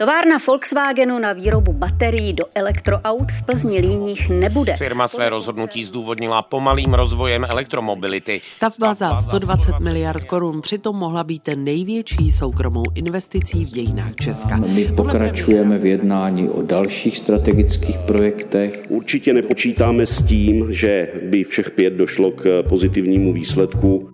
Továrna Volkswagenu na výrobu baterií do elektroaut v Plzni Líních nebude. Firma své rozhodnutí zdůvodnila pomalým rozvojem elektromobility. Stavba za 120 miliard korun přitom mohla být největší soukromou investicí v dějinách Česka. My pokračujeme v jednání o dalších strategických projektech. Určitě nepočítáme s tím, že by všech pět došlo k pozitivnímu výsledku.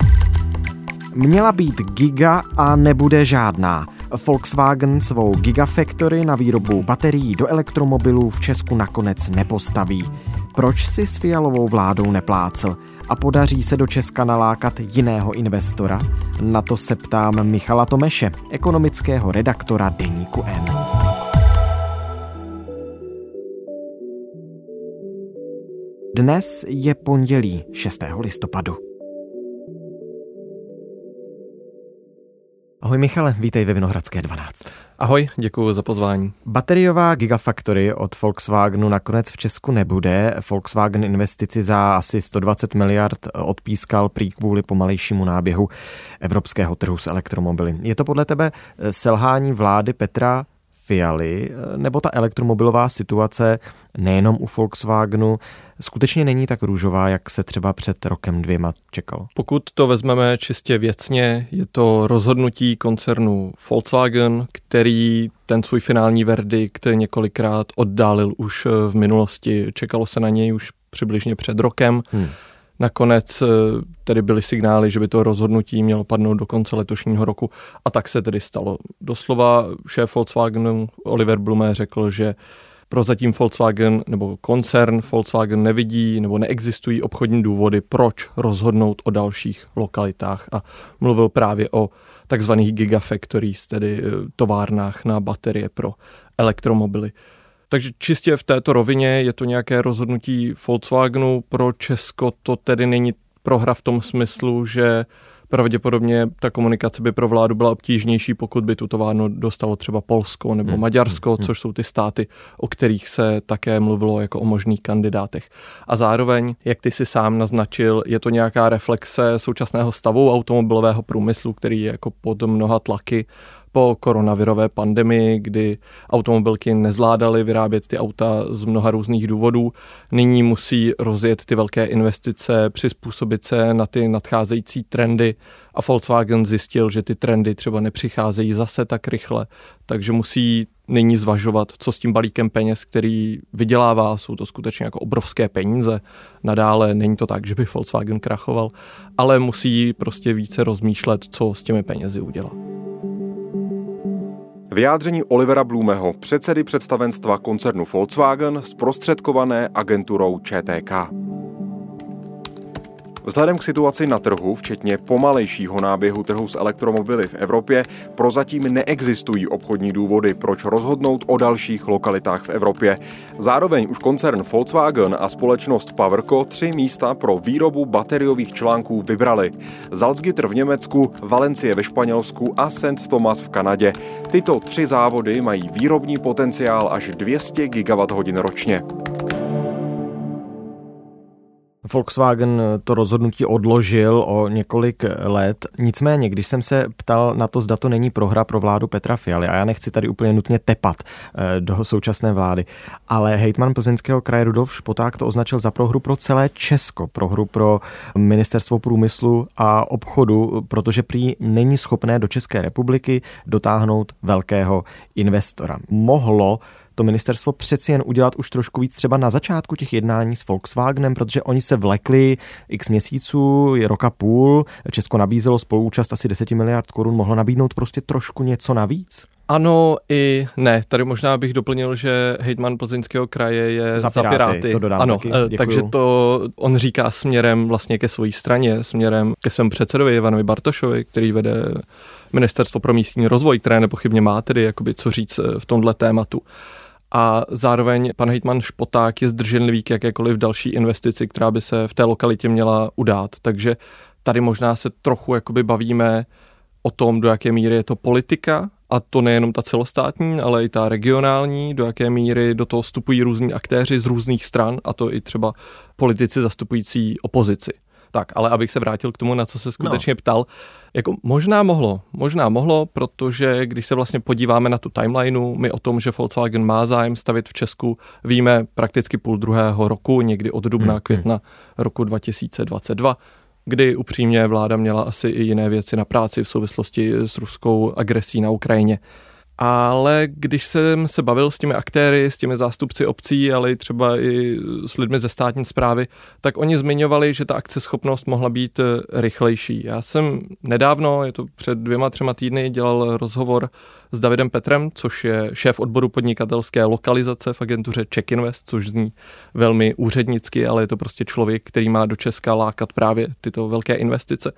Měla být giga a nebude žádná. Volkswagen svou Gigafactory na výrobu baterií do elektromobilů v Česku nakonec nepostaví. Proč si s fialovou vládou neplácel? A podaří se do Česka nalákat jiného investora? Na to se ptám Michala Tomeše, ekonomického redaktora Deníku N. Dnes je pondělí 6. listopadu. Ahoj Michale, vítej ve Vinohradské 12. Ahoj, děkuji za pozvání. Bateriová Gigafactory od Volkswagenu nakonec v Česku nebude. Volkswagen investici za asi 120 miliard odpískal prý kvůli pomalejšímu náběhu evropského trhu s elektromobily. Je to podle tebe selhání vlády Petra Fialy, nebo ta elektromobilová situace nejenom u Volkswagenu skutečně není tak růžová, jak se třeba před rokem dvěma čekalo? Pokud to vezmeme čistě věcně, je to rozhodnutí koncernu Volkswagen, který ten svůj finální verdikt několikrát oddálil už v minulosti. Čekalo se na něj už přibližně před rokem. Hmm. Nakonec eh, tedy byly signály, že by to rozhodnutí mělo padnout do konce letošního roku a tak se tedy stalo. Doslova šéf Volkswagenu Oliver Blume řekl, že prozatím Volkswagen nebo koncern Volkswagen nevidí nebo neexistují obchodní důvody, proč rozhodnout o dalších lokalitách a mluvil právě o takzvaných gigafactories, tedy eh, továrnách na baterie pro elektromobily. Takže čistě v této rovině je to nějaké rozhodnutí Volkswagenu. Pro Česko to tedy není prohra v tom smyslu, že pravděpodobně ta komunikace by pro vládu byla obtížnější, pokud by tu továrnu dostalo třeba Polsko nebo hmm. Maďarsko, hmm. což jsou ty státy, o kterých se také mluvilo jako o možných kandidátech. A zároveň, jak ty si sám naznačil, je to nějaká reflexe současného stavu automobilového průmyslu, který je jako pod mnoha tlaky po koronavirové pandemii, kdy automobilky nezvládaly vyrábět ty auta z mnoha různých důvodů. Nyní musí rozjet ty velké investice, přizpůsobit se na ty nadcházející trendy a Volkswagen zjistil, že ty trendy třeba nepřicházejí zase tak rychle, takže musí nyní zvažovat, co s tím balíkem peněz, který vydělává, jsou to skutečně jako obrovské peníze. Nadále není to tak, že by Volkswagen krachoval, ale musí prostě více rozmýšlet, co s těmi penězi udělat. Vyjádření Olivera Blumeho, předsedy představenstva koncernu Volkswagen, zprostředkované agenturou ČTK. Vzhledem k situaci na trhu, včetně pomalejšího náběhu trhu s elektromobily v Evropě, prozatím neexistují obchodní důvody, proč rozhodnout o dalších lokalitách v Evropě. Zároveň už koncern Volkswagen a společnost Powerco tři místa pro výrobu bateriových článků vybrali. Salzgitter v Německu, Valencie ve Španělsku a St. Thomas v Kanadě. Tyto tři závody mají výrobní potenciál až 200 GWh ročně. Volkswagen to rozhodnutí odložil o několik let. Nicméně, když jsem se ptal na to, zda to není prohra pro vládu Petra Fialy, a já nechci tady úplně nutně tepat eh, do současné vlády, ale hejtman plzeňského kraje Rudolf Špoták to označil za prohru pro celé Česko, prohru pro ministerstvo průmyslu a obchodu, protože prý není schopné do České republiky dotáhnout velkého investora. Mohlo to ministerstvo přeci jen udělat už trošku víc třeba na začátku těch jednání s Volkswagenem, protože oni se vlekli x měsíců, je roka půl, Česko nabízelo spoluúčast asi 10 miliard korun, mohlo nabídnout prostě trošku něco navíc? Ano i ne. Tady možná bych doplnil, že hejtman plzeňského kraje je za Piráty. Za piráty. To dodám ano, taky. Eh, takže to on říká směrem vlastně ke své straně, směrem ke svému předsedovi Ivanovi Bartošovi, který vede Ministerstvo pro místní rozvoj, které nepochybně má tedy jakoby co říct eh, v tomhle tématu a zároveň pan hejtman Špoták je zdrženlivý k jakékoliv další investici, která by se v té lokalitě měla udát. Takže tady možná se trochu jakoby bavíme o tom, do jaké míry je to politika, a to nejenom ta celostátní, ale i ta regionální, do jaké míry do toho vstupují různí aktéři z různých stran, a to i třeba politici zastupující opozici. Tak, ale abych se vrátil k tomu, na co se skutečně no. ptal, jako možná mohlo, možná mohlo, protože když se vlastně podíváme na tu timelineu, my o tom, že Volkswagen má zájem stavit v Česku, víme prakticky půl druhého roku, někdy od dubna, hmm. května roku 2022 kdy upřímně vláda měla asi i jiné věci na práci v souvislosti s ruskou agresí na Ukrajině. Ale když jsem se bavil s těmi aktéry, s těmi zástupci obcí, ale i třeba i s lidmi ze státní zprávy, tak oni zmiňovali, že ta akceschopnost mohla být eh, rychlejší. Já jsem nedávno, je to před dvěma, třema týdny, dělal rozhovor s Davidem Petrem, což je šéf odboru podnikatelské lokalizace v agentuře Check Invest, což zní velmi úřednicky, ale je to prostě člověk, který má do Česka lákat právě tyto velké investice.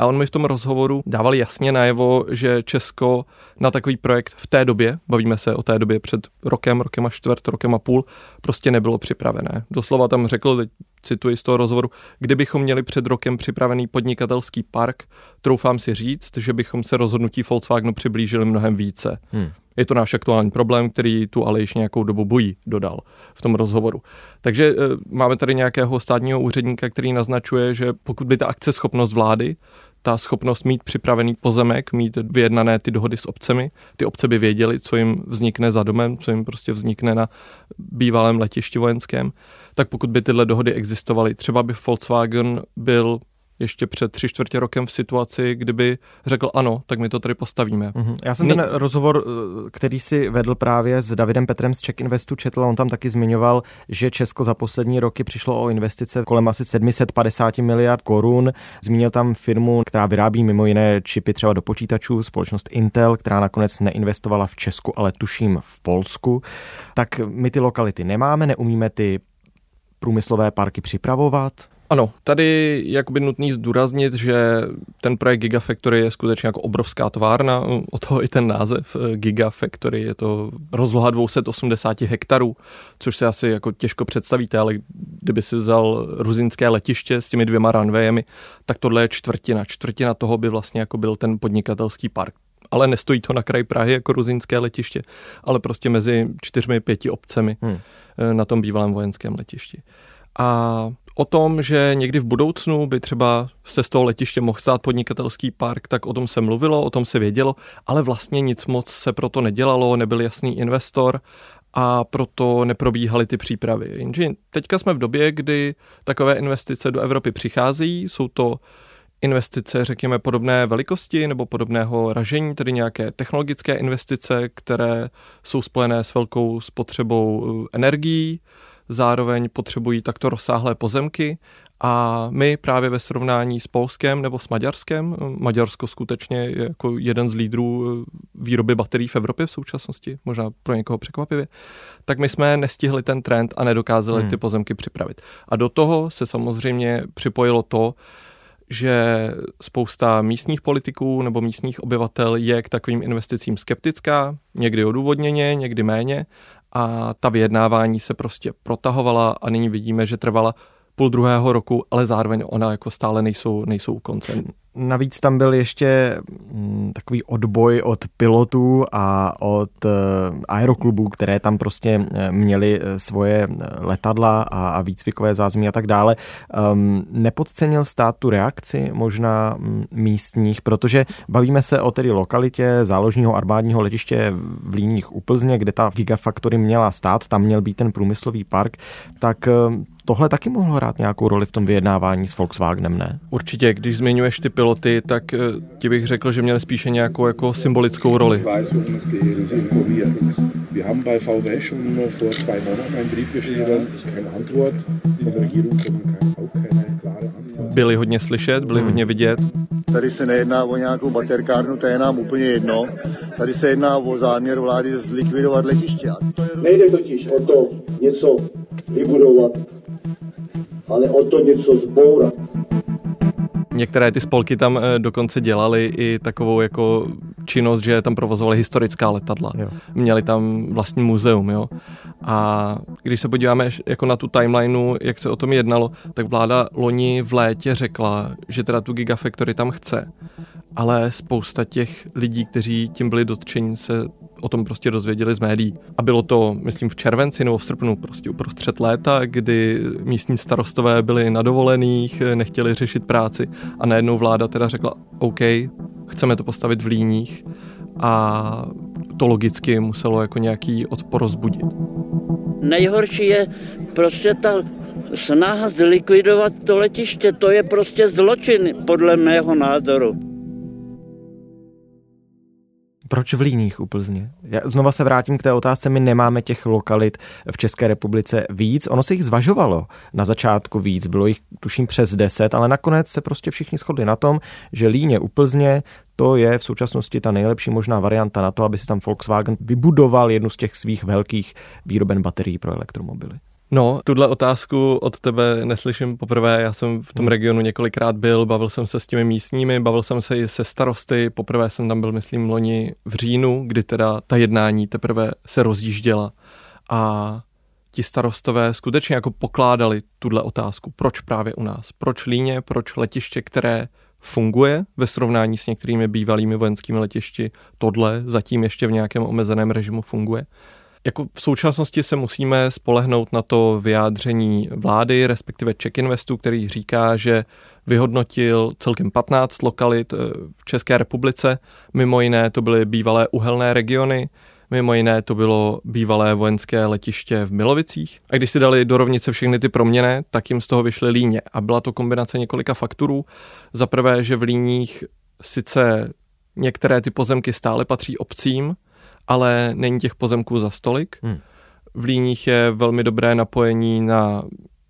A on mi v tom rozhovoru dával jasně najevo, že Česko na takový projekt v té době, bavíme se o té době před rokem, rokem a čtvrt, rokem a půl, prostě nebylo připravené. Doslova tam řekl, teď cituji z toho rozhovoru, kdybychom měli před rokem připravený podnikatelský park, troufám si říct, že bychom se rozhodnutí Volkswagenu přiblížili mnohem více. Hmm. Je to náš aktuální problém, který tu ale již nějakou dobu bojí, dodal v tom rozhovoru. Takže e, máme tady nějakého státního úředníka, který naznačuje, že pokud by ta akceschopnost vlády ta schopnost mít připravený pozemek, mít vyjednané ty dohody s obcemi. Ty obce by věděly, co jim vznikne za domem, co jim prostě vznikne na bývalém letišti vojenském. Tak pokud by tyhle dohody existovaly, třeba by Volkswagen byl ještě před tři čtvrtě rokem v situaci, kdyby řekl ano, tak my to tady postavíme. Mm-hmm. Já jsem my... ten rozhovor, eh, který si vedl právě s Davidem Petrem z Czech Investu četl, on tam taky zmiňoval, že Česko za poslední roky přišlo o investice kolem asi 750 miliard korun. Zmínil tam firmu, která vyrábí mimo jiné čipy třeba do počítačů, společnost Intel, která nakonec neinvestovala v Česku, ale tuším v Polsku. Tak my ty lokality nemáme, neumíme ty průmyslové parky připravovat? Ano, tady je jakoby nutný zdůraznit, že ten projekt Gigafactory je skutečně jako obrovská továrna, o toho i ten název eh, Gigafactory, je to rozloha 280 hektarů, což se asi jako těžko představíte, ale kdyby si vzal ruzinské letiště s těmi dvěma runwayemi, tak tohle je čtvrtina. Čtvrtina toho by vlastně jako byl ten podnikatelský park ale nestojí to na kraji Prahy jako ruzinské letiště, ale prostě mezi čtyřmi, pěti obcemi hmm. Eh, na tom bývalém vojenském letišti. A o tom, že někdy v budoucnu by třeba se z toho letiště mohl stát podnikatelský park, tak o tom se mluvilo, o tom se vědělo, ale vlastně nic moc se proto nedělalo, nebyl jasný investor a proto neprobíhaly ty přípravy. Jenže teďka jsme v době, kdy takové investice do Evropy přicházejí, jsou to investice, řekněme, podobné velikosti nebo podobného ražení, tedy nějaké technologické investice, které jsou spojené s velkou spotřebou eh, energií, zároveň potřebují takto rozsáhlé pozemky a my právě ve srovnání s Polskem nebo s Maďarskem, Maďarsko skutečně je jako jeden z lídrů eh, výroby baterií v Evropě v současnosti, možná pro někoho překvapivě, tak my jsme nestihli ten trend a nedokázali hmm. ty pozemky připravit. A do toho se samozřejmě připojilo to, že spousta místních politiků nebo místních obyvatel je k takovým investicím skeptická, někdy odůvodněně, někdy méně a ta vyjednávání se prostě protahovala a nyní vidíme, že trvala půl druhého roku, ale zároveň ona jako stále nejsou, nejsou u konce. Navíc tam byl ještě mm, takový odboj od pilotů a od eh, aeroklubů, které tam prostě eh, měly eh, svoje letadla a výcvikové zázemí a tak dále. Um, nepodcenil stát tu reakci možná mm, místních, protože bavíme se o tedy lokalitě záložního armádního letiště v Líních u Plzně, kde ta Gigafactory měla stát, tam měl být ten průmyslový park, tak tohle taky mohlo hrát nějakou roli v tom vyjednávání s Volkswagenem, ne? Určitě, když zmiňuješ ty piloty, tak ti bych řekl, že měli spíše nějakou jako symbolickou roli. Wir haben bei VW schon vor zwei Monaten einen Brief geschrieben, keine Antwort von der Regierung, sondern auch keine klare Antwort. Byli hodně slyšet, byli hmm. hodně vidět. Tady se nejedná o nějakou baterkárnu, to je nám úplně jedno. Tady se jedná o záměr vlády zlikvidovat letiště. Nejde totiž o to něco vybudovat, ale o to něco zbourat. Některé ty spolky tam eh, dokonce dělali i takovou jako činnost, že tam provozovali historická letadla. Jo. Měli tam vlastní muzeum, jo. A když se podíváme jako na tu timelineu, jak se o tom jednalo, tak vláda loni v létě řekla, že teda tu Gigafactory tam chce. Ale spousta těch lidí, kteří tím byli dotčeni, se o tom prostě dozvěděli z médií. A bylo to, myslím, v červenci nebo v srpnu, prostě uprostřed léta, kdy místní starostové byli na dovolených, nechtěli řešit práci a najednou vláda teda řekla, OK, chceme to postavit v Líních a to logicky muselo jako nějaký odpor zbudit. Nejhorší je prostě ta snaha zlikvidovat to letiště, to je prostě zločin, podle mého názoru. Proč v Líních u Plzně? Já znova se vrátím k té otázce, my nemáme těch lokalit v České republice víc. Ono se jich zvažovalo na začátku víc, bylo jich tuším přes 10, ale nakonec se prostě všichni shodli na tom, že Líně u Plzně to je v současnosti ta nejlepší možná varianta na to, aby si tam Volkswagen vybudoval jednu z těch svých velkých výroben baterií pro elektromobily. No, tuhle otázku od tebe neslyším poprvé. Já jsem v tom hmm. regionu několikrát byl, bavil jsem se s těmi místními, bavil jsem se i se starosty. Poprvé jsem tam byl, myslím, loni v říjnu, kdy teda ta jednání teprve se rozjížděla. A ti starostové skutečně jako pokládali tuhle otázku. Proč právě u nás? Proč líně? Proč letiště, které funguje ve srovnání s některými bývalými vojenskými letišti? Tohle zatím ještě v nějakém omezeném režimu funguje. Jako v současnosti se musíme spolehnout na to vyjádření vlády, respektive Czech Investu, který říká, že vyhodnotil celkem 15 lokalit eh, v České republice. Mimo jiné to byly bývalé uhelné regiony, mimo jiné to bylo bývalé vojenské letiště v Milovicích. A když si dali do rovnice všechny ty proměny, tak jim z toho vyšly líně. A byla to kombinace několika faktorů. Za prvé, že v líních sice některé ty pozemky stále patří obcím, ale není těch pozemků za stolik. Hmm. V Líních je velmi dobré napojení na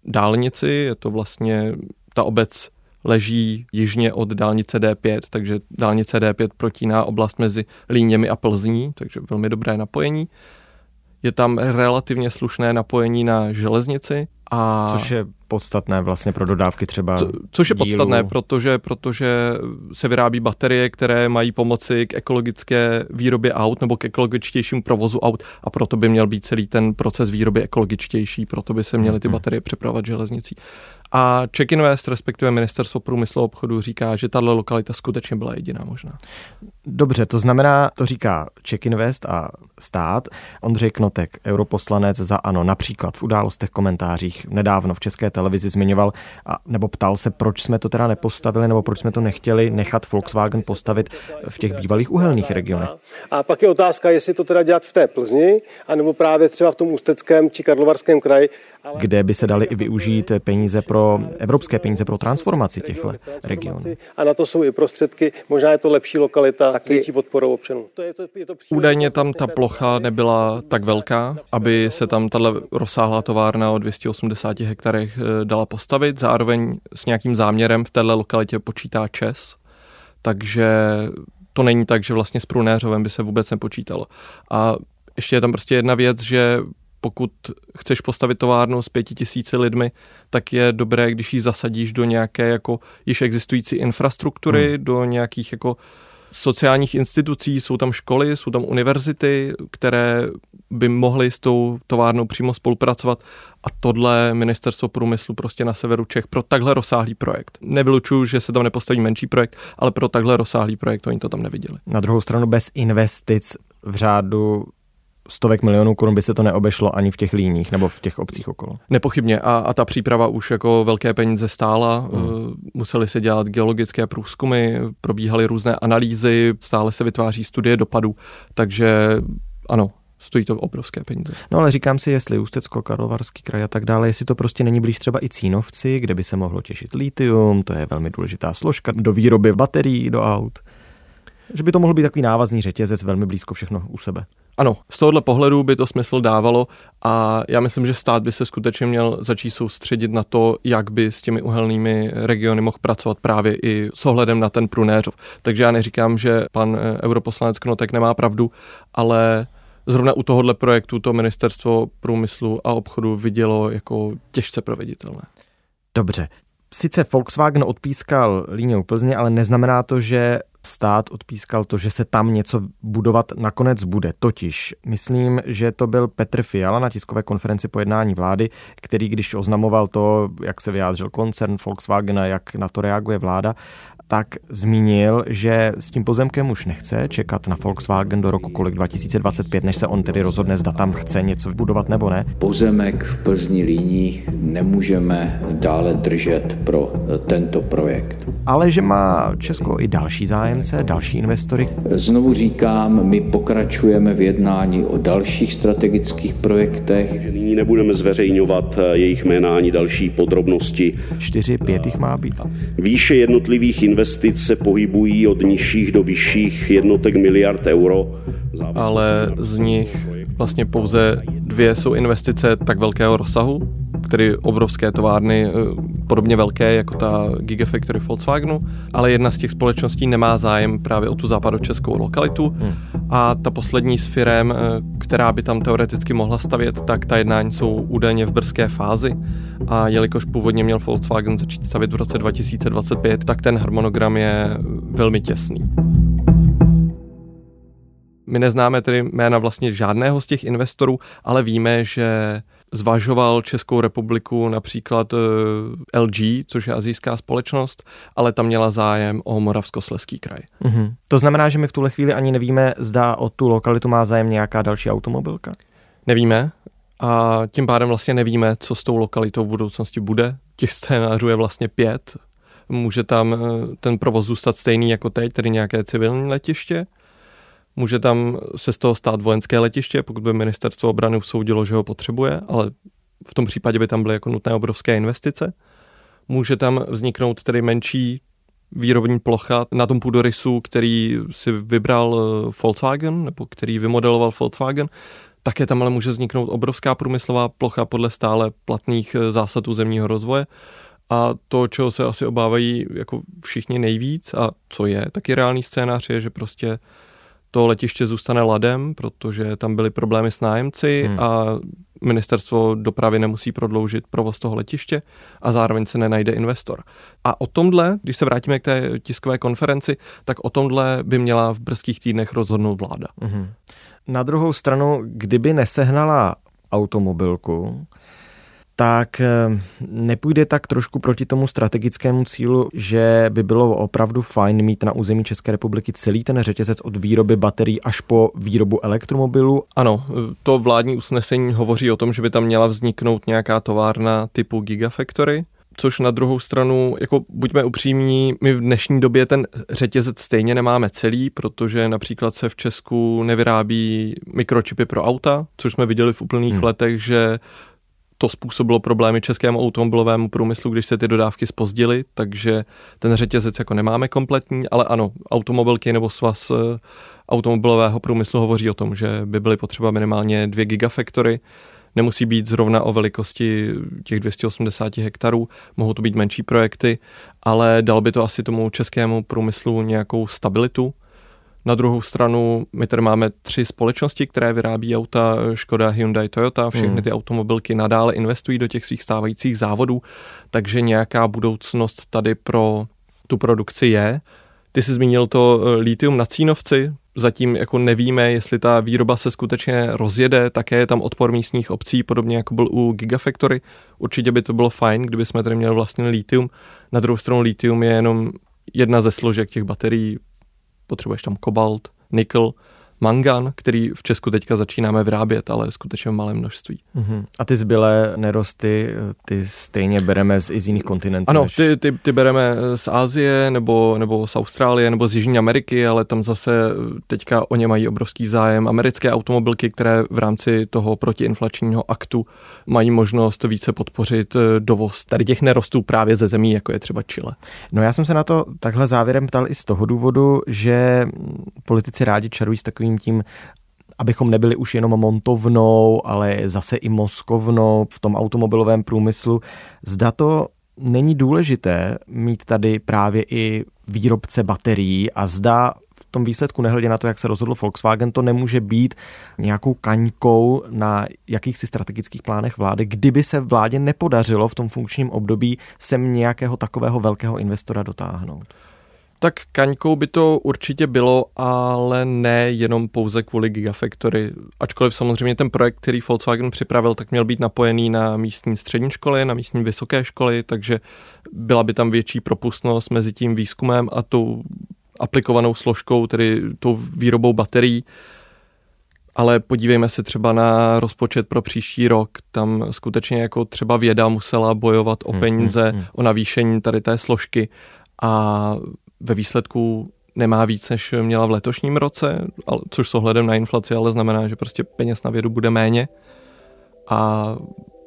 dálnici, je to vlastně, ta obec leží jižně od dálnice D5, takže dálnice D5 protíná oblast mezi Líněmi a Plzní, takže velmi dobré napojení. Je tam relativně slušné napojení na železnici. A... Což je podstatné vlastně pro dodávky třeba Co, Což je dílu. podstatné, protože, protože se vyrábí baterie, které mají pomoci k ekologické výrobě aut nebo k ekologičtějšímu provozu aut a proto by měl být celý ten proces výroby ekologičtější, proto by se měly ty mhm. baterie přepravovat železnicí. A Czech Invest, respektive Ministerstvo průmyslu a obchodu, říká, že tahle lokalita skutečně byla jediná možná. Dobře, to znamená, to říká Czech Invest a stát. Ondřej Knotek, europoslanec za ANO, například v událostech komentářích nedávno v České televizi zmiňoval, a, nebo ptal se, proč jsme to teda nepostavili, nebo proč jsme to nechtěli nechat Volkswagen postavit v těch bývalých uhelných regionech. A pak je otázka, jestli to teda dělat v té Plzni, anebo právě třeba v tom Ústeckém či Karlovarském kraji. Ale... Kde by se dali i využít peníze pro evropské peníze pro transformaci těchto regionů. A na to jsou i prostředky. Možná je to lepší lokalita s větší podporou občanů. To je to, je to Údajně tam ta plocha nebyla tak velká, aby se tam tahle rozsáhlá továrna o 280 hektarech eh, dala postavit. Zároveň s nějakým záměrem v této lokalitě počítá ČES, takže to není tak, že vlastně s Prunéřovem by se vůbec nepočítalo. A ještě je tam prostě jedna věc, že pokud chceš postavit továrnu s pěti tisíci lidmi, tak je dobré, když ji zasadíš do nějaké jako již existující infrastruktury, hmm. do nějakých jako sociálních institucí, jsou tam školy, jsou tam univerzity, které by mohly s tou továrnou přímo spolupracovat a tohle ministerstvo průmyslu prostě na severu Čech pro takhle rozsáhlý projekt. Nevylučuju, že se tam nepostaví menší projekt, ale pro takhle rozsáhlý projekt oni to tam neviděli. Na druhou stranu bez investic v řádu stovek milionů korun by se to neobešlo ani v těch líních nebo v těch obcích okolo. Nepochybně a, a ta příprava už jako velké peníze stála, hmm. Uh, museli se dělat geologické průzkumy, probíhaly různé analýzy, stále se vytváří studie dopadů, takže ano, stojí to obrovské peníze. No ale říkám si, jestli Ústecko, Karlovarský kraj a tak dále, jestli to prostě není blíž třeba i Cínovci, kde by se mohlo těšit litium, to je velmi důležitá složka do výroby baterií do aut. Že by to mohl být takový návazný řetězec, velmi blízko všechno u sebe. Ano, z tohohle pohledu by to smysl dávalo a já myslím, že stát by se skutečně měl začít soustředit na to, jak by s těmi uhelnými regiony mohl pracovat právě i s ohledem na ten Prunéřov. Takže já neříkám, že pan eh, europoslanec Knotek nemá pravdu, ale zrovna u tohohle projektu to ministerstvo průmyslu a obchodu vidělo jako těžce proveditelné. Dobře. Sice Volkswagen odpískal líně Plzně, ale neznamená to, že stát odpískal to, že se tam něco budovat nakonec bude. Totiž myslím, že to byl Petr Fiala na tiskové konferenci po jednání vlády, který když oznamoval to, jak se vyjádřil koncern Volkswagen a jak na to reaguje vláda, tak zmínil, že s tím pozemkem už nechce čekat na Volkswagen do roku kolik 2025, než se on tedy rozhodne, zda tam chce něco vybudovat nebo ne. Pozemek v Plzni Líních nemůžeme dále držet pro tento projekt. Ale že má Česko i další zájemce, další investory. Znovu říkám, my pokračujeme v jednání o dalších strategických projektech. Že nyní nebudeme zveřejňovat jejich jména ani další podrobnosti. Čtyři, pět jich má být. Výše jednotlivých investic se pohybují od nižších do vyšších jednotek miliard euro. Ale z nich vlastně pouze dvě jsou investice tak velkého rozsahu, tedy obrovské továrny, eh, podobně velké jako ta Gigafactory Volkswagenu, ale jedna z těch společností nemá zájem právě o tu západočeskou lokalitu hmm. a ta poslední s firem, eh, která by tam teoreticky mohla stavět, tak ta jednání jsou údajně v brzké fázi a jelikož původně měl Volkswagen začít stavět v roce 2025, tak ten harmonogram je velmi těsný. My neznáme tedy jména vlastně žádného z těch investorů, ale víme, že zvažoval Českou republiku například eh, LG, což je azijská společnost, ale tam měla zájem o Moravskosleský kraj. Mm-hmm. To znamená, že my v tuhle chvíli ani nevíme, zda o tu lokalitu má zájem nějaká další automobilka? Nevíme a tím pádem vlastně nevíme, co s tou lokalitou v budoucnosti bude. Těch scénářů je vlastně pět. Může tam eh, ten provoz zůstat stejný jako teď, tedy nějaké civilní letiště, Může tam se z toho stát vojenské letiště, pokud by ministerstvo obrany usoudilo, že ho potřebuje, ale v tom případě by tam byly jako nutné obrovské investice. Může tam vzniknout tedy menší výrobní plocha na tom půdorysu, který si vybral eh, Volkswagen, nebo který vymodeloval Volkswagen, také tam ale může vzniknout obrovská průmyslová plocha podle stále platných eh, zásad územního rozvoje. A to, čeho se asi obávají jako všichni nejvíc a co je taky reálný scénář, je, že prostě to letiště zůstane ladem, protože tam byly problémy s nájemci hmm. a ministerstvo dopravy nemusí prodloužit provoz toho letiště a zároveň se nenajde investor. A o tomhle, když se vrátíme k té tiskové konferenci, tak o tomhle by měla v brzkých týdnech rozhodnout vláda. Hmm. Na druhou stranu, kdyby nesehnala automobilku, tak eh, nepůjde tak trošku proti tomu strategickému cílu, že by bylo opravdu fajn mít na území České republiky celý ten řetězec od výroby baterií až po výrobu elektromobilů? Ano, to vládní usnesení hovoří o tom, že by tam měla vzniknout nějaká továrna typu Gigafactory, což na druhou stranu, jako buďme upřímní, my v dnešní době ten řetězec stejně nemáme celý, protože například se v Česku nevyrábí mikročipy pro auta, což jsme viděli v úplných hmm. letech, že to způsobilo problémy českému automobilovému průmyslu, když se ty dodávky spozdily, takže ten řetězec jako nemáme kompletní, ale ano, automobilky nebo svaz eh, automobilového průmyslu hovoří o tom, že by byly potřeba minimálně dvě gigafactory, nemusí být zrovna o velikosti těch 280 hektarů, mohou to být menší projekty, ale dal by to asi tomu českému průmyslu nějakou stabilitu, na druhou stranu my tady máme tři společnosti, které vyrábí auta, Škoda, Hyundai, Toyota, všechny hmm. ty automobilky nadále investují do těch svých stávajících závodů, takže nějaká budoucnost tady pro tu produkci je. Ty jsi zmínil to eh, litium na Cínovci, zatím jako nevíme, jestli ta výroba se skutečně rozjede, také je tam odpor místních obcí, podobně jako byl u Gigafactory. Určitě by to bylo fajn, kdyby jsme tady měli vlastně litium. Na druhou stranu litium je jenom jedna ze složek těch baterií, potřebuješ tam kobalt, nikl, mangan, který v Česku teďka začínáme vyrábět, ale skutečně v malém množství. Uh-huh. A ty zbylé nerosty, ty stejně bereme z, i z jiných kontinentů? Ano, než... ty, ty, ty bereme z Ázie nebo, nebo z Austrálie nebo z Jižní Ameriky, ale tam zase teďka o ně mají obrovský zájem. Americké automobilky, které v rámci toho protiinflačního aktu mají možnost více podpořit eh, dovoz tady těch nerostů právě ze zemí, jako je třeba Chile. No já jsem se na to takhle závěrem ptal i z toho důvodu, že politici rádi čarují s takovým tím abychom nebyli už jenom montovnou, ale zase i moskovnou v tom automobilovém průmyslu. Zda to není důležité mít tady právě i výrobce baterií a zda v tom výsledku, nehledě na to, jak se rozhodl Volkswagen, to nemůže být nějakou kaňkou na jakýchsi strategických plánech vlády, kdyby se vládě nepodařilo v tom funkčním období sem nějakého takového velkého investora dotáhnout. Tak kaňkou by to určitě bylo, ale ne jenom pouze kvůli Gigafactory. Ačkoliv samozřejmě ten projekt, který Volkswagen připravil, tak měl být napojený na místní střední školy, na místní vysoké školy, takže byla by tam větší propustnost mezi tím výzkumem a tou aplikovanou složkou, tedy tou výrobou baterií. Ale podívejme se třeba na rozpočet pro příští rok. Tam skutečně jako třeba věda musela bojovat o hmm, peníze, hmm, hmm. o navýšení tady té složky a ve výsledku nemá víc, než měla v letošním roce, což s ohledem na inflaci ale znamená, že prostě peněz na vědu bude méně. A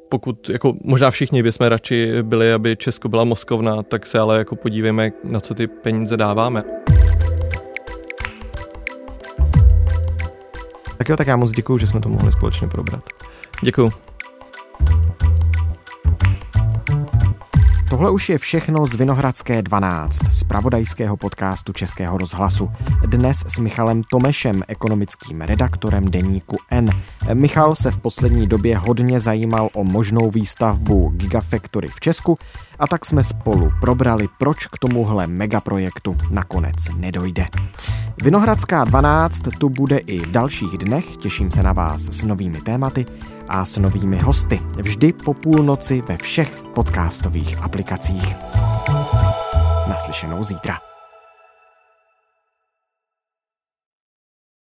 pokud, jako možná všichni bychom radši byli, aby Česko byla Moskovna, tak se ale jako podívejme, na co ty peníze dáváme. Tak jo, tak já moc děkuji, že jsme to mohli společně probrat. Děkuji. Tohle už je všechno z Vinohradské 12, z pravodajského podcastu Českého rozhlasu. Dnes s Michalem Tomešem, ekonomickým redaktorem deníku N. Michal se v poslední době hodně zajímal o možnou výstavbu Gigafactory v Česku a tak jsme spolu probrali, proč k tomuhle megaprojektu nakonec nedojde. Vinohradská 12 tu bude i v dalších dnech, těším se na vás s novými tématy a s novými hosty. Vždy po půlnoci ve všech podcastových aplikacích. Naslyšenou zítra.